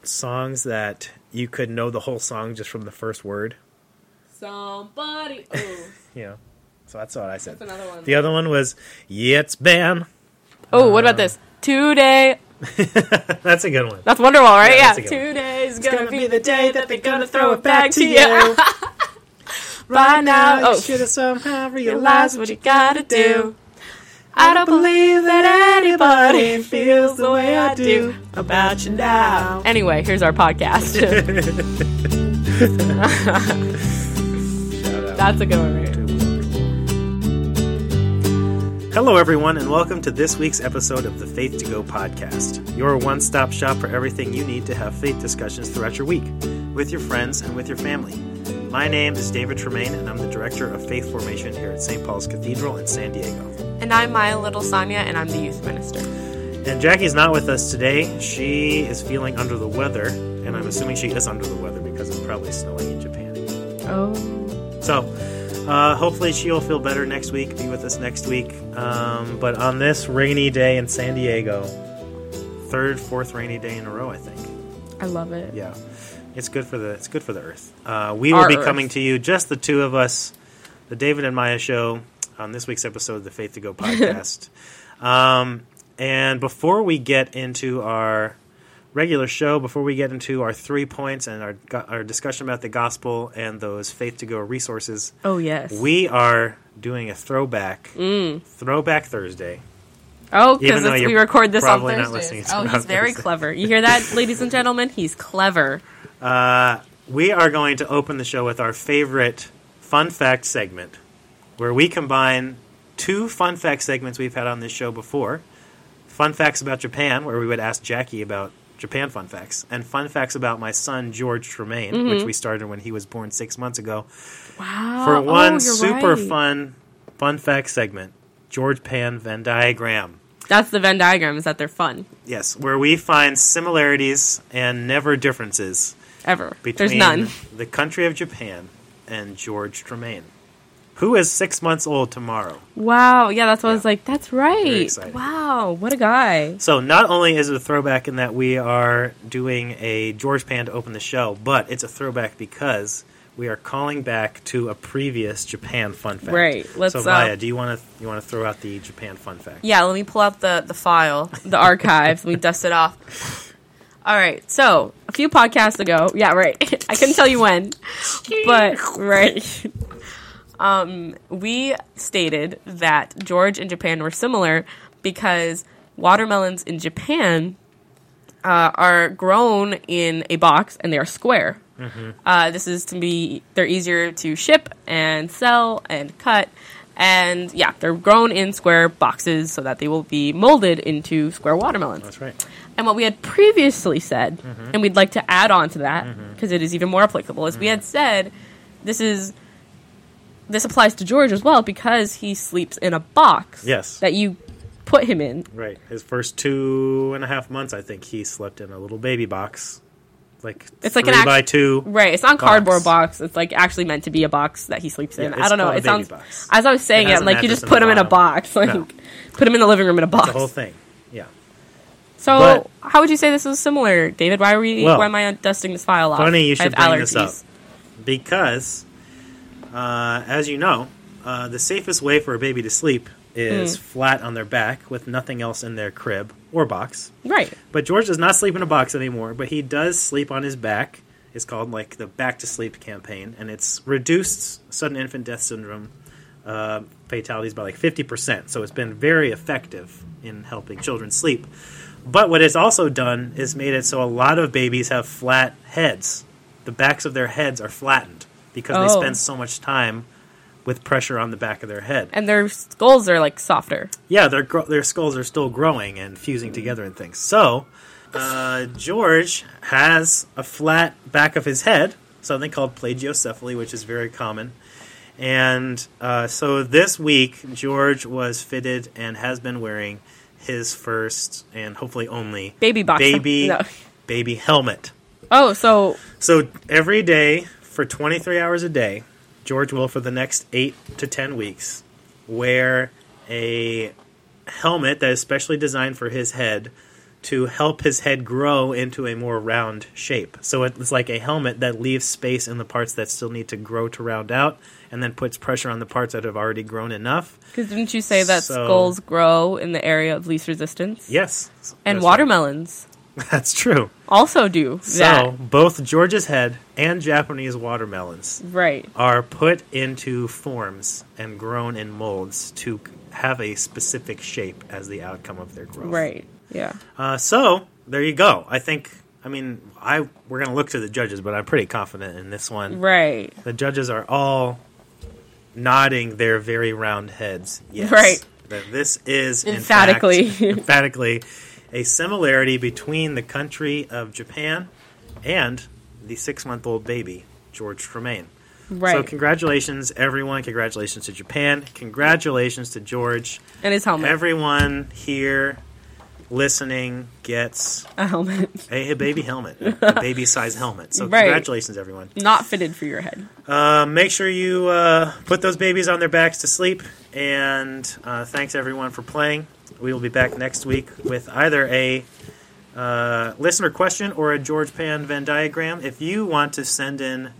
those songs that you could know the whole song just from the first word. Somebody. Oh, You know, so that's what I said. that's another one. The other one was "Yeah, it's been." Oh, what about um, this? Today. that's a good one. That's Wonderwall, right? Yeah, Yeah. that's a good one. Today's gonna, be the day that they're gonna throw it back to you. right now, oh. you should have somehow Realize what you gotta do. I don't believe that anybody feels the way I do about you now. Anyway, here's our podcast. That's a good one, right? Hello, everyone, and welcome to this week's episode of the Faith to Go podcast, your one stop shop for everything you need to have faith discussions throughout your week with your friends and with your family. My name is David Tremaine, and I'm the Director of Faith Formation here at St. Paul's Cathedral in San Diego. And I'm Maya Little Sonia, and I'm the youth minister. And Jackie's not with us today. She is feeling under the weather, and I'm assuming she is under the weather because it's probably snowing in Japan. Oh. So, uh, hopefully she'll feel better next week, be with us next week. Um, but on this rainy day in San Diego, third, fourth rainy day in a row, I think. I love it. Yeah, it's good for the it's good for the earth. Uh, we will Our be earth. coming to you, just the two of us, the David and Maya show, on this week's episode of the Faith to Go podcast. um, and before we get into our regular show, before we get into our three points and our our discussion about the gospel and those Faith to Go resources, Oh, yes. we are doing a throwback, Mm. Throwback Thursday. Oh, because we record this on Thursdays. oh, he's very Thursday. clever. You hear that, ladies and gentlemen? He's clever. Uh, we are going to open the show with our favorite fun fact segment, where we combine two fun fact segments we've had on this show before fun facts about Japan, where we would ask Jackie about Japan fun facts, and fun facts about my son, George Tremaine, Mm-hmm. which we started when he was born six months ago, Wow. for one oh, super right. fun fun fact segment George Pan Venn diagram. That's the Venn diagram, is that they're fun. Yes, where we find similarities and never differences Ever. between There's none. the country of Japan and George Tremaine, who is six months old tomorrow. Wow. Yeah, that's what I was like. That's right. Wow. What a guy. So not only is it a throwback in that we are doing a George Pan to open the show, but it's a throwback because we are calling back to a previous Japan fun fact. Right, let's, so uh, Maya, do you want to you want to throw out the Japan fun fact? Yeah, let me pull out the, the file, the archives. let me dust it off. All right. So, a few podcasts ago, yeah, right. I couldn't tell you when, but right. Um, we stated that George and Japan were similar because watermelons in Japan uh, are grown in a box and they are square. Uh, this is to be they're easier to ship and sell and cut, and yeah, they're grown in square boxes so that they will be molded into square watermelons. That's right. And what we had previously said, and we'd like to add on to that because it is even more applicable, is we had said this is this applies to George as well because he sleeps in a box. Yes. that you put him in. Right. His first two and a half months, I think he slept in a little baby box, like It's like an act- by two. Right, it's not Box. cardboard box. It's like actually meant to be a box that he sleeps in. Yeah, I don't know. It sounds box. as I was saying It it, like you just put him in a box, like No. put him in the living room in a box. The whole thing. Yeah. So But- how would you say this is similar, David? Why are we? Well, why am I dusting this file off? Funny you should bring this up because, uh, as you know, uh, the safest way for a baby to sleep is Hmm. flat on their back with nothing else in their crib or box. Right. But George does not sleep in a box anymore, but he does sleep on his back. It's called like the Back to Sleep campaign, and it's reduced sudden infant death syndrome uh, fatalities by like 50%. So it's been very effective in helping children sleep. But what it's also done is made it so a lot of babies have flat heads. The backs of their heads are flattened because they Oh. spend so much time with pressure on the back of their head. And their skulls are like softer. Yeah, their gro- their skulls are still growing and fusing together and things. So, uh, George has a flat back of his head, something called plagiocephaly, which is very common. And uh, so this week, George was fitted and has been wearing his first and hopefully only Baby box. baby No. baby helmet. Oh, so So every day for 23 hours a day, George will, for the next eight to 10 weeks, wear a helmet that is specially designed for his head to help his head grow into a more round shape. So it's like a helmet that leaves space in the parts that still need to grow to round out, and then puts pressure on the parts that have already grown enough. Because didn't you say that So- skulls grow in the area of least resistance? Yes, And watermelons right. That's true. also do So that. both George's head and Japanese watermelons Right. are put into forms and grown in molds to have a specific shape as the outcome of their growth. Right. Yeah. Uh, so there you go. I think. I mean, I we're gonna look to the judges, but I'm pretty confident in this one. Right. The judges are all nodding their very round heads. Yes, Right. That this is in Emphatically. fact, emphatically a similarity between the country of Japan and the six-month-old baby George Tremaine. Right. So congratulations, everyone. Congratulations to Japan. Congratulations to George. and his helmet. Everyone here listening gets a helmet. a, a baby helmet, a baby size helmet. So Right. congratulations, everyone. Not fitted for your head. Uh, make sure you uh, put those babies on their backs to sleep. And uh, thanks everyone for playing. We will be back next week with either a uh, listener question or a George Pan Venn diagram. If you want to send in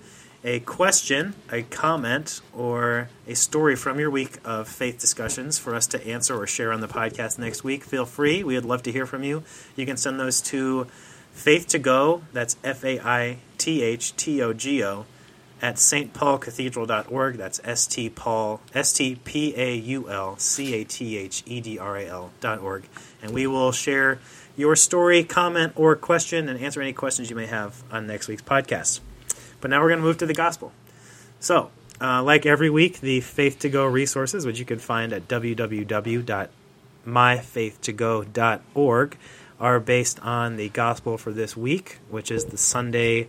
a question, a comment, or a story from your week of faith discussions for us to answer or share on the podcast next week, feel free. We would love to hear from you. You can send those to Faith to Go, that's F A I T H T O G O, at stpaulcathedral.org. That's S T Paul S T P A U L C A T H E D R A L dot org, and we will share your story, comment, or question, and answer any questions you may have on next week's podcast. But now we're going to move to the gospel. So, uh, like every week, the Faith to Go resources, which you can find at www.myfaithtogo.org, are based on the gospel for this week, which is the Sunday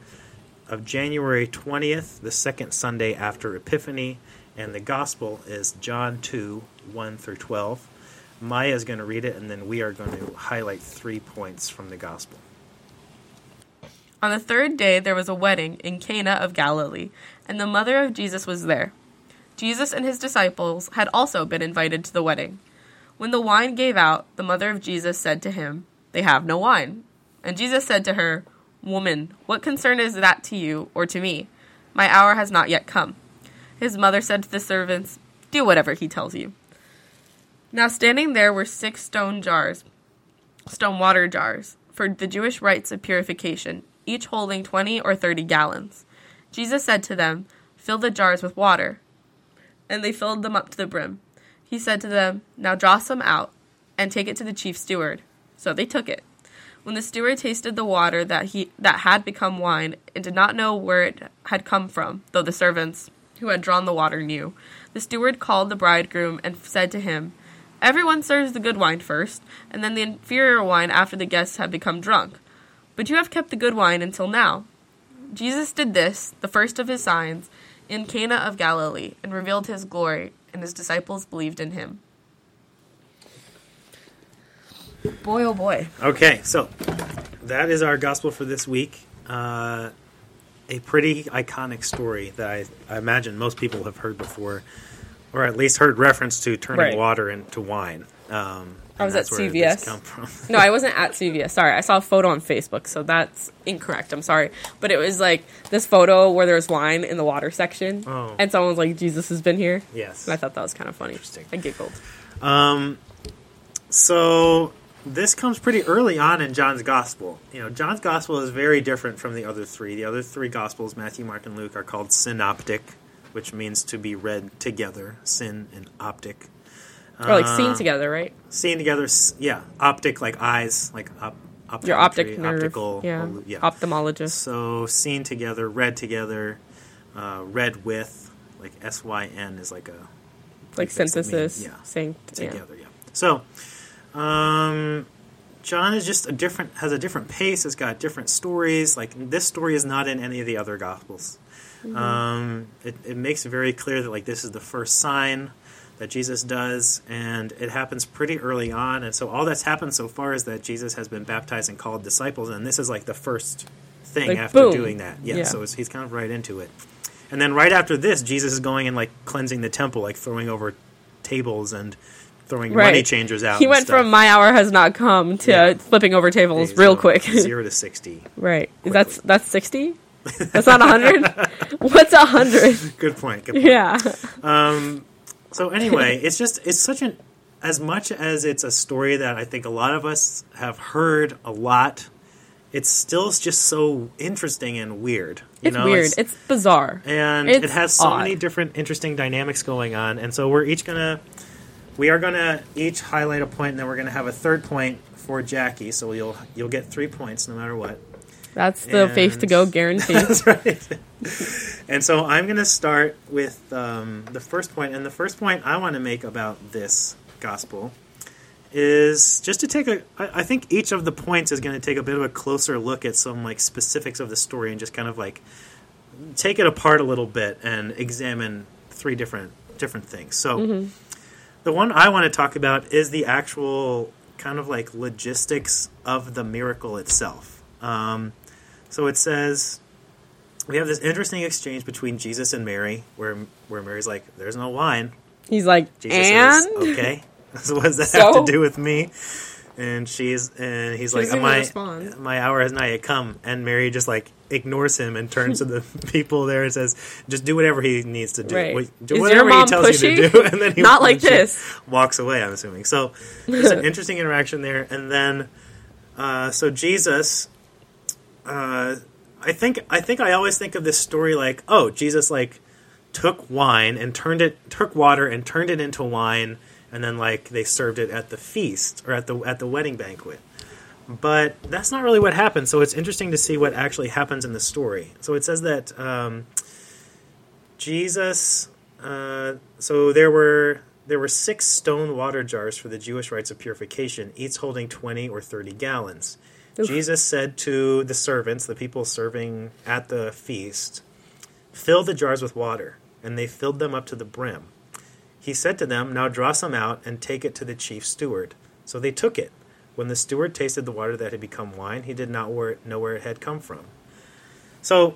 of January 20th, the second Sunday after Epiphany, and the gospel is John 2 1 through 12. Maya is going to read it, and then we are going to highlight three points from the gospel. On the third day, there was a wedding in Cana of Galilee, and the mother of Jesus was there. Jesus and his disciples had also been invited to the wedding. When the wine gave out, the mother of Jesus said to him, They have no wine. And Jesus said to her, Woman, what concern is that to you or to me? My hour has not yet come. His mother said to the servants, Do whatever he tells you. Now standing there were six stone jars, stone water jars, for the Jewish rites of purification, each holding 20 or 30 gallons. Jesus said to them, Fill the jars with water. And they filled them up to the brim. He said to them, Now draw some out, and take it to the chief steward. So they took it. When the steward tasted the water that he that had become wine, and did not know where it had come from, though the servants who had drawn the water knew, the steward called the bridegroom and said to him, Everyone serves the good wine first, and then the inferior wine after the guests have become drunk. But you have kept the good wine until now. Jesus did this, the first of his signs, in Cana of Galilee, and revealed his glory, and his disciples believed in him. Boy, oh boy. Okay, so that is our gospel for this week. Uh, a pretty iconic story that I, I imagine most people have heard before, or at least heard reference to turning Right. water into wine. Um, I was at that's where this CVS. No, I wasn't at CVS. Sorry, I saw a photo on Facebook, so that's incorrect. I'm sorry, but it was like this photo where there was wine in the water section, Oh. and someone was like, "Jesus has been here." yes. And I thought that was kind of funny. Interesting. I giggled. Um, so this comes pretty early on in John's gospel. You know, John's gospel is very different from the other three. The other three gospels, Matthew, Mark, and Luke, are called synoptic, which means to be read together. Syn and optic. Or like Uh, seen together, right? Seen together, yeah. Optic, like eyes, like op- Your optic nerve, optical, yeah. olu- yeah. Ophthalmologist. So seen together, read together, uh, read with, like S Y N is like a like basically synthesis. yeah. Yeah. together. Yeah. So, um, John is just a different has a different pace. Has got different stories. Like this story is not in any of the other gospels. Um, it, it makes it very clear that like this is the first sign that Jesus does, and it happens pretty early on. And so all that's happened so far is that Jesus has been baptized and called disciples, and this is like the first thing Like, after boom. doing that. Yeah, Yeah. so it's, he's kind of right into it. And then right after this, Jesus is going and like cleansing the temple, like throwing over tables and throwing Right. money changers out. He went stuff. from my hour has not come to Yeah. flipping over tables real quick. zero to sixty. right. quickly. That's that's sixty. That's not a hundred. What's a hundred? Good point. Good point. Yeah. Um, so anyway, it's just it's such an as much as it's a story that I think a lot of us have heard a lot. It's still just so interesting and weird. You It's know, weird. It's, bizarre. and it's it has so odd. many different interesting dynamics going on. And so we're each gonna we are gonna each highlight a point, and then we're gonna have a third point for Jackie. So you'll you'll get three points no matter what. That's the faith to go guarantee. That's right. and so I'm going to start with um, the first point, and the first point I want to make about this gospel is just to take a. I I think each of the points is going to take a bit of a closer look at some like specifics of the story and just kind of like take it apart a little bit and examine three different different things. So the one I want to talk about is the actual kind of like logistics of the miracle itself. Um, so it says we have this interesting exchange between Jesus and Mary, where where Mary's like, "There's no wine." He's like, Jesus and says, "Okay, so what does that So? have to do with me?" And she's and he's like, "My respond. my hour has not yet come." And Mary just like ignores him and turns to the people there and says, "Just do whatever he needs to do. Right. Do whatever he tells you to do." And then he Not like this. walks away. I'm assuming. So there's an interesting interaction there, and then uh, so Jesus. Uh, I think I think I always think of this story like, oh, Jesus like took wine and turned it took water and turned it into wine and then like they served it at the feast or at the at the wedding banquet. But that's not really what happened. So it's interesting to see what actually happens in the story. So it says that um, Jesus. Uh, so there were there were six stone water jars for the Jewish rites of purification, each holding twenty or thirty gallons. Oof. Jesus said to the servants, the people serving at the feast, Fill the jars with water. And they filled them up to the brim. He said to them, Now draw some out and take it to the chief steward. So they took it. When the steward tasted the water that had become wine, he did not know where it had come from. So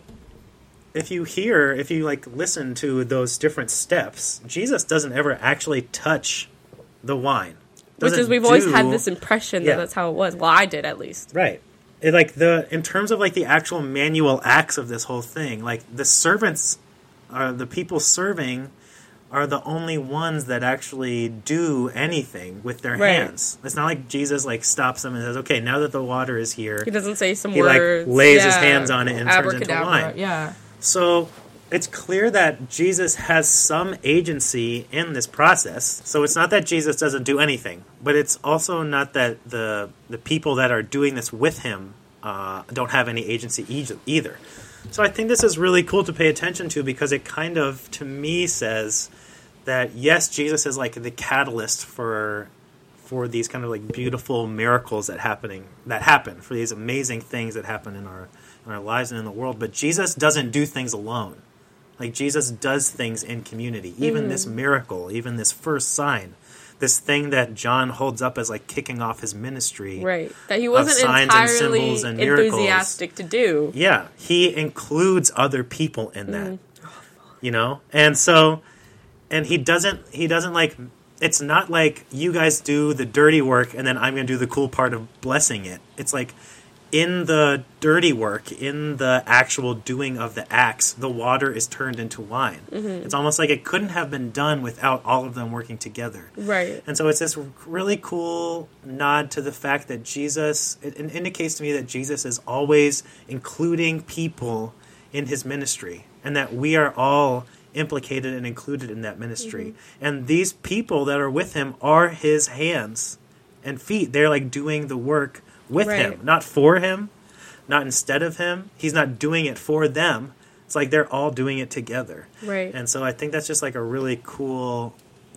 if you hear, if you like listen to those different steps, Jesus doesn't ever actually touch the wine. which Doesn't is we've always had this impression Yeah. that that's how it was. Well, I did at least. Right. It, like the in terms of like the actual manual acts of this whole thing, like the servants are the people serving are the only ones that actually do anything with their Right. hands. It's not like Jesus like stops them and says, "Okay, now that the water is here." He doesn't say some He, like, words. lays his hands on it and turns into wine. Yeah. So it's clear that Jesus has some agency in this process. So it's not that Jesus doesn't do anything, but it's also not that the the people that are doing this with him uh, don't have any agency either. So I think this is really cool to pay attention to because it kind of, to me, says that yes, Jesus is like the catalyst for for these kind of like beautiful miracles that happening that happen for these amazing things that happen in our in our lives and in the world. But Jesus doesn't do things alone. Like Jesus does things in community. Even this mm. miracle, even this first sign, this thing that John holds up as like kicking off his ministry. Right. That he wasn't signs and entirely symbols and miracles. enthusiastic to do. Yeah, he includes other people in that. Mm. You know? And so and he doesn't he doesn't like it's not like you guys do the dirty work and then I'm going to do the cool part of blessing it. It's like in the dirty work, in the actual doing of the acts, the water is turned into wine. Mm-hmm. It's almost like it couldn't have been done without all of them working together. Right. And so it's this really cool nod to the fact that Jesus, it, it indicates to me that Jesus is always including people in his ministry and that we are all implicated and included in that ministry. And these people that are with him are his hands and feet. They're like doing the work with Right. him, not for him, not instead of him. He's not doing it for them. It's like they're all doing it together. Right. And so I think that's just like a really cool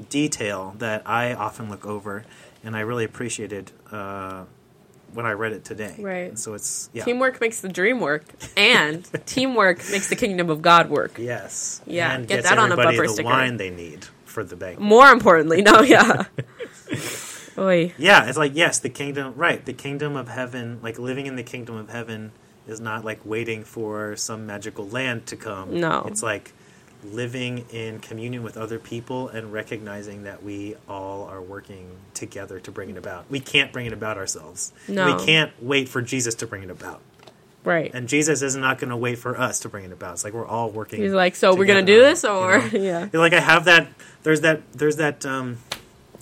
detail that I often look over, and I really appreciated uh, when I read it today. Right. And so it's yeah. Teamwork makes the dream work, and teamwork makes the kingdom of God work. Yes. Yeah, And get that on a bumper the sticker. wine they need for the bank. More importantly, no, yeah. Oy. Yeah, it's like yes, the kingdom. Right, the kingdom of heaven. Like living in the kingdom of heaven is not like waiting for some magical land to come. No. it's like living in communion with other people and recognizing that we all are working together to bring it about. We can't bring it about ourselves. No. We can't wait for Jesus to bring it about. Right. And Jesus is not going to wait for us to bring it about. It's like we're all working. He's like, so we're gonna do this, or you know? yeah, Like I have that. There's that. There's that. Um,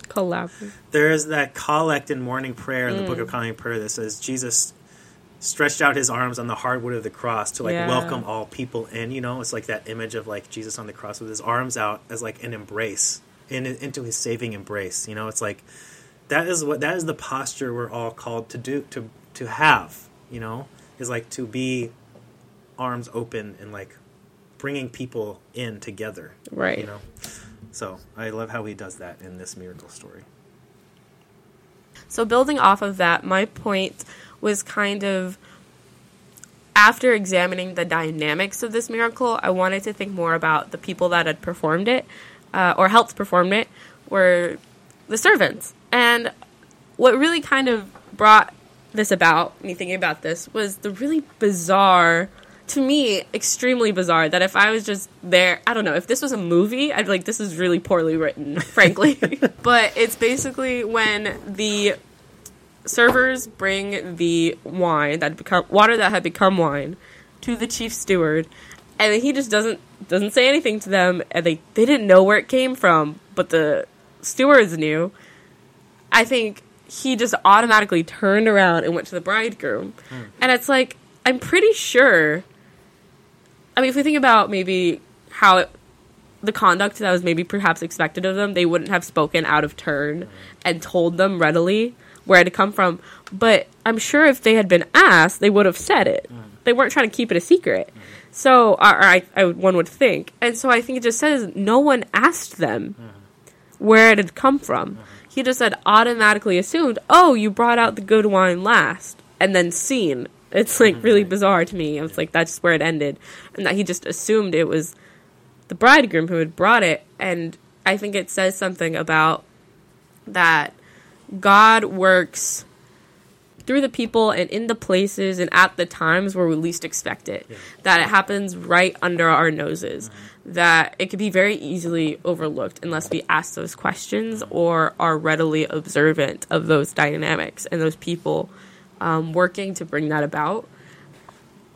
collab. there's that collect in morning prayer in the Mm. book of Common prayer that says Jesus stretched out his arms on the hardwood of the cross to like Yeah. welcome all people in. You know, it's like that image of like Jesus on the cross with his arms out as like an embrace in into his saving embrace. You know, it's like that is what that is the posture we're all called to do to to have. You know, is like to be arms open and like bringing people in together. Right. You know. So I love how he does that in this miracle story. So building off of that, my point was kind of after examining the dynamics of this miracle, I wanted to think more about the people that had performed it uh, or helped perform it were the servants. And what really kind of brought this about, me thinking about this, was the really bizarre, to me, extremely bizarre that if I was just there, I don't know, if this was a movie, I'd be like, this is really poorly written, frankly. but it's basically when the servers bring the wine that become water that had become wine to the chief steward and he just doesn't doesn't say anything to them and they they didn't know where it came from but the stewards knew. I think he just automatically turned around and went to the bridegroom. Hmm. And it's like i'm pretty sure i mean if we think about maybe how it, the conduct that was maybe perhaps expected of them they wouldn't have spoken out of turn and told them readily where it had come from. But i'm sure if they had been asked they would have said it. Mm-hmm. They weren't trying to keep it a secret. Mm-hmm. So or I, I one would think. And so i think it just says no one asked them mm-hmm. where it had come from. He just had automatically assumed oh you brought out the good wine last and then seen it's like mm-hmm. really bizarre to me. It's like that's where it ended. And that he just assumed it was the bridegroom who had brought it. And i think it says something about that god works through the people and in the places and at the times where we least expect it. That it happens right under our noses. Mm-hmm. That it could be very easily overlooked unless we ask those questions mm-hmm. or are readily observant of those dynamics and those people um, working to bring that about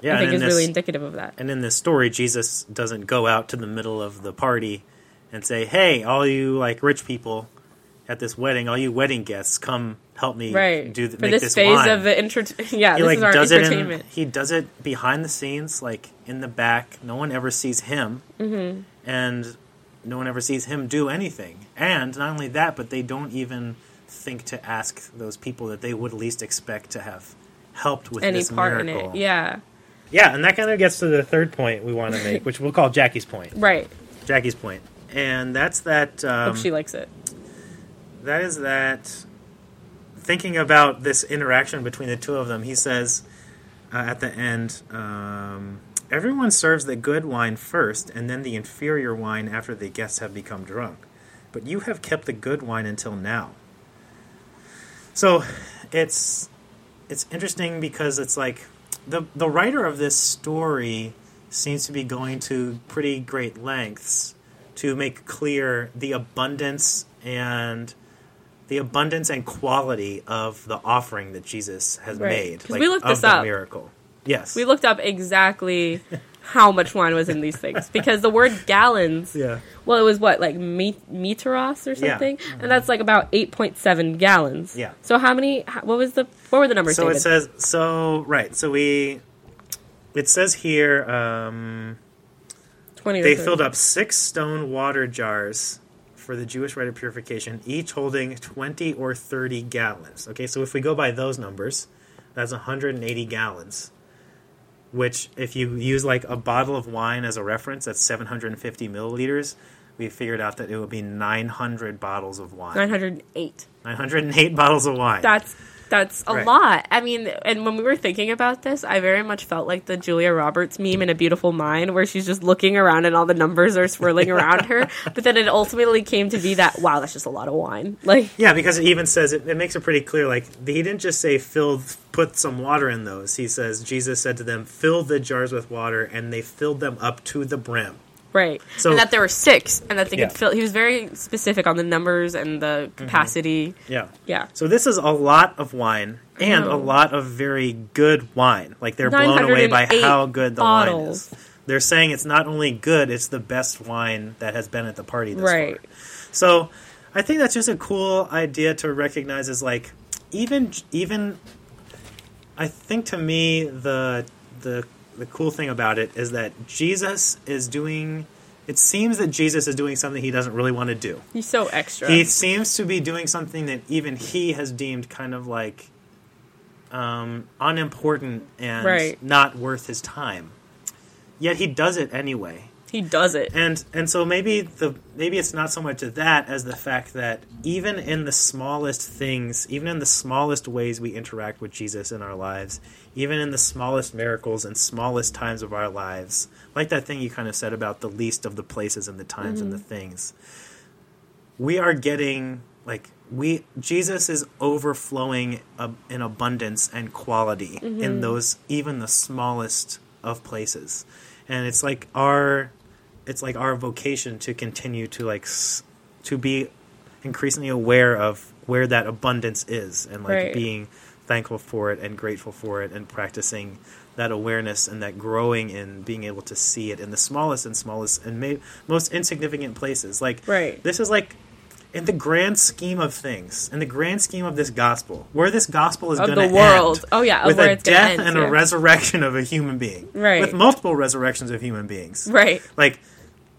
Yeah, i think is really indicative of that And in this story, Jesus doesn't go out to the middle of the party and say, "Hey, all you like rich people at this wedding, all you wedding guests, come help me right do th- for make this, this phase wine." of the inter- yeah he this like is our does it. In, entertainment he does it behind the scenes, like in the back. No one ever sees him, mm-hmm. and no one ever sees him do anything. And not only that, but they don't even think to ask those people that they would least expect to have helped with any this part miracle. in it yeah Yeah, and that kind of gets to the third point we want to make, which we'll call Jackie's point. right Jackie's point, and that's that. Um, hope she likes it that is that. Thinking about this interaction between the two of them, he says uh, at the end, um, "Everyone serves the good wine first, and then the inferior wine after the guests have become drunk. But you have kept the good wine until now." So, it's it's interesting because it's like the the writer of this story seems to be going to pretty great lengths to make clear the abundance and the abundance and quality of the offering that Jesus has Right. made, 'Cause we looked this the up. miracle. Yes, We looked up exactly how much wine was in these things because the word gallons. Yeah, Well, it was what like me- meteros or Yeah. something, and that's like about eight point seven gallons. Yeah. So how many? What was the? What were the numbers? so it says so right. So we it says here um, twenty. they 30. filled up six stone water jars for the Jewish rite of purification, each holding twenty or thirty gallons. Okay, so if we go by those numbers, that's 180 gallons. Which, if you use like a bottle of wine as a reference, that's 750 milliliters. We figured out that it would be 900 bottles of wine. nine hundred eight. 908 bottles of wine. That's that's a Right. lot. I mean, and when we were thinking about this, I very much felt like the Julia Roberts meme in A Beautiful Mind, where she's just looking around and all the numbers are swirling around her. But then it ultimately came to be that wow, that's just a lot of wine. Like Yeah, because it even says it, it makes it pretty clear. Like he didn't just say fill, put some water in those. He says Jesus said to them, fill the jars with water, and they filled them up to the brim. Right. So- and that there were six, and that they Yeah. could fill. He was very specific on the numbers and the mm-hmm. capacity. Yeah. Yeah. So this is a lot of wine and a lot of very good wine. Like they're blown away by how good the wine is. They're saying it's not only good, it's the best wine that has been at the party this Right. far. So I think that's just a cool idea to recognize as like even even I think to me the the the cool thing about it is that Jesus is doing it seems that Jesus is doing something he doesn't really want to do. He's so extra. He seems to be doing something that even he has deemed kind of like um, unimportant and Right. not worth his time. Yet he does it anyway. He does it. And and so maybe the maybe it's not so much of that as the fact that even in the smallest things, even in the smallest ways we interact with Jesus in our lives, even in the smallest miracles and smallest times of our lives, like that thing you kind of said about the least of the places and the times and the mm-hmm. things, we are getting like we Jesus is overflowing in abundance and quality in mm-hmm. those even the smallest of places, and it's like our it's like our vocation to continue to like s- to be increasingly aware of where that abundance is and like Right. being thankful for it and grateful for it and practicing that awareness and that growing in being able to see it in the smallest and smallest and may- most insignificant places like Right. this is like in the grand scheme of things in the grand scheme of this gospel where this gospel is going to the world. end Oh, yeah, with a death end, and a resurrection of a human being Right. with multiple resurrections of human beings right. like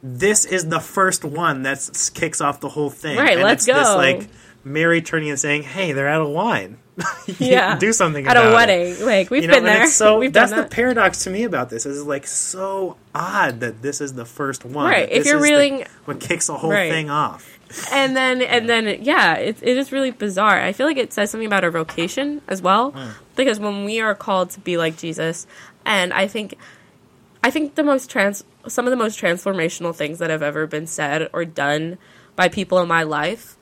this is the first one that kicks off the whole thing. Right, and let's it's This, go. like Mary turning and saying, "Hey, they're out of wine. Yeah. do something At about a it." wedding. Like, we've You know, been and there. so we've that's the paradox to me about this. Is like so odd that this is the first one. Right, if this you're is the- what kicks the whole Right. thing off. And then and then yeah it, it is really bizarre. I feel like it says something about our vocation as well. Hmm. because when we are called to be like jesus and i think i think the most trans some of the most transformational things that have ever been said or done by people in my life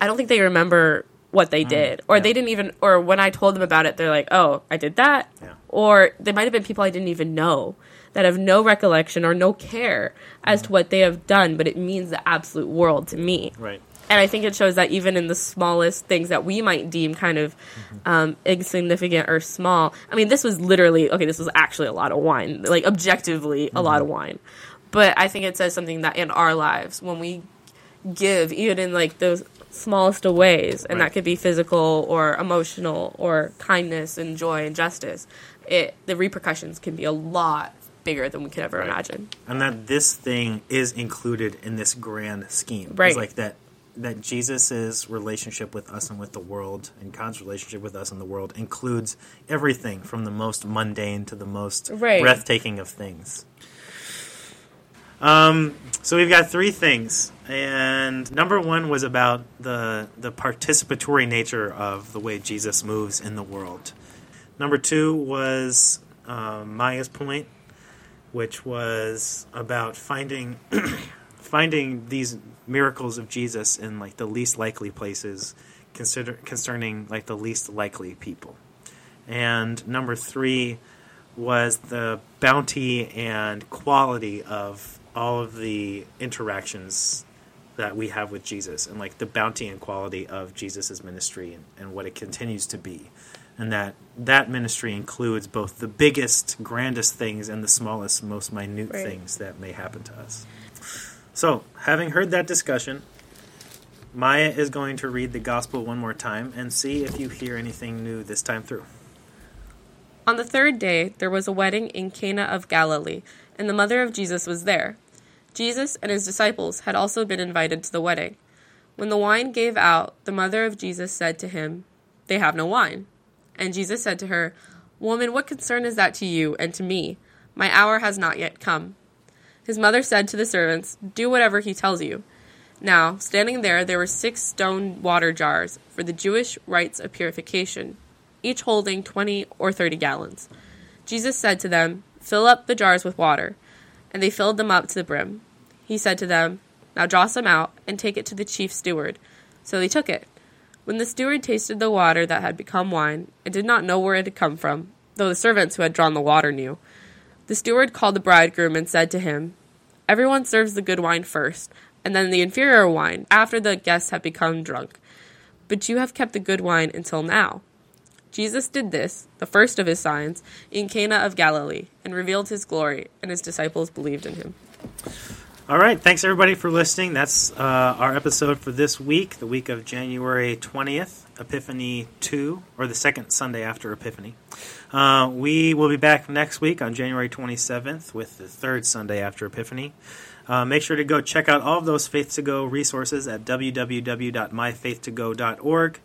i don't think they remember what they did. Or yeah. they didn't even or when i told them about it they're like oh i did that? Yeah. or they might have been people i didn't even know that have no recollection or no care as to what they have done but it means the absolute world to me Right. and I think it shows that even in the smallest things that we might deem kind of um, insignificant or small. I mean, this was literally okay. This was actually a lot of wine, like objectively a lot of wine. But I think it says something that in our lives, when we give, even in like those smallest of ways, and Right. that could be physical or emotional or kindness and joy and justice, it the repercussions can be a lot bigger than we could ever Right. imagine. and that this thing is included in this grand scheme. It's Right. like that that Jesus' relationship with us and with the world, and God's relationship with us and the world, includes everything from the most mundane to the most Right. breathtaking of things. Um, so we've got three things, and number one was about the the participatory nature of the way Jesus moves in the world. Number two was um, Maya's point, which was about finding finding these miracles of Jesus in like the least likely places, consider concerning like the least likely people. And number three was the bounty and quality of all of the interactions that we have with Jesus and like the bounty and quality of Jesus' ministry and, and what it continues to be. And that that ministry includes both the biggest, grandest things and the smallest, most minute Right. things that may happen to us. So, having heard that discussion, Maya is going to read the gospel one more time and see if you hear anything new this time through. On the third day, there was a wedding in Cana of Galilee, and the mother of Jesus was there. Jesus and his disciples had also been invited to the wedding. When the wine gave out, the mother of Jesus said to him, They have no wine. And Jesus said to her, Woman, what concern is that to you and to me? My hour has not yet come. His mother said to the servants, Do whatever he tells you. Now, standing there, there were six stone water jars for the Jewish rites of purification, each holding twenty or thirty gallons. Jesus said to them, Fill up the jars with water. And they filled them up to the brim. He said to them, Now draw some out and take it to the chief steward. So they took it. When the steward tasted the water that had become wine, and did not know where it had come from, though the servants who had drawn the water knew, the steward called the bridegroom and said to him, Everyone serves the good wine first, and then the inferior wine after the guests have become drunk. But you have kept the good wine until now. Jesus did this, the first of his signs, in Cana of Galilee, and revealed his glory, and his disciples believed in him. All right. Thanks, everybody, for listening. That's uh, our episode for this week, the week of January 20th, Epiphany 2, or the second Sunday after Epiphany. Uh, we will be back next week on January 27th with the third Sunday after Epiphany. Uh, make sure to go check out all of those Faith to Go resources at www.myfaith2go.org.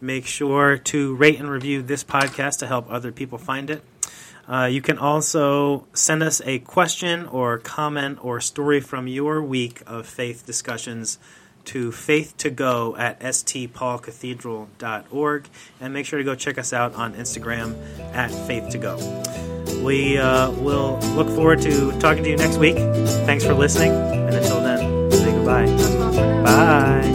Make sure to rate and review this podcast to help other people find it. Uh, you can also send us a question or comment or story from your week of faith discussions to faith2go at stpaulcathedral.org and make sure to go check us out on Instagram at faith2go. We uh, will look forward to talking to you next week. Thanks for listening, and until then, say goodbye. Bye.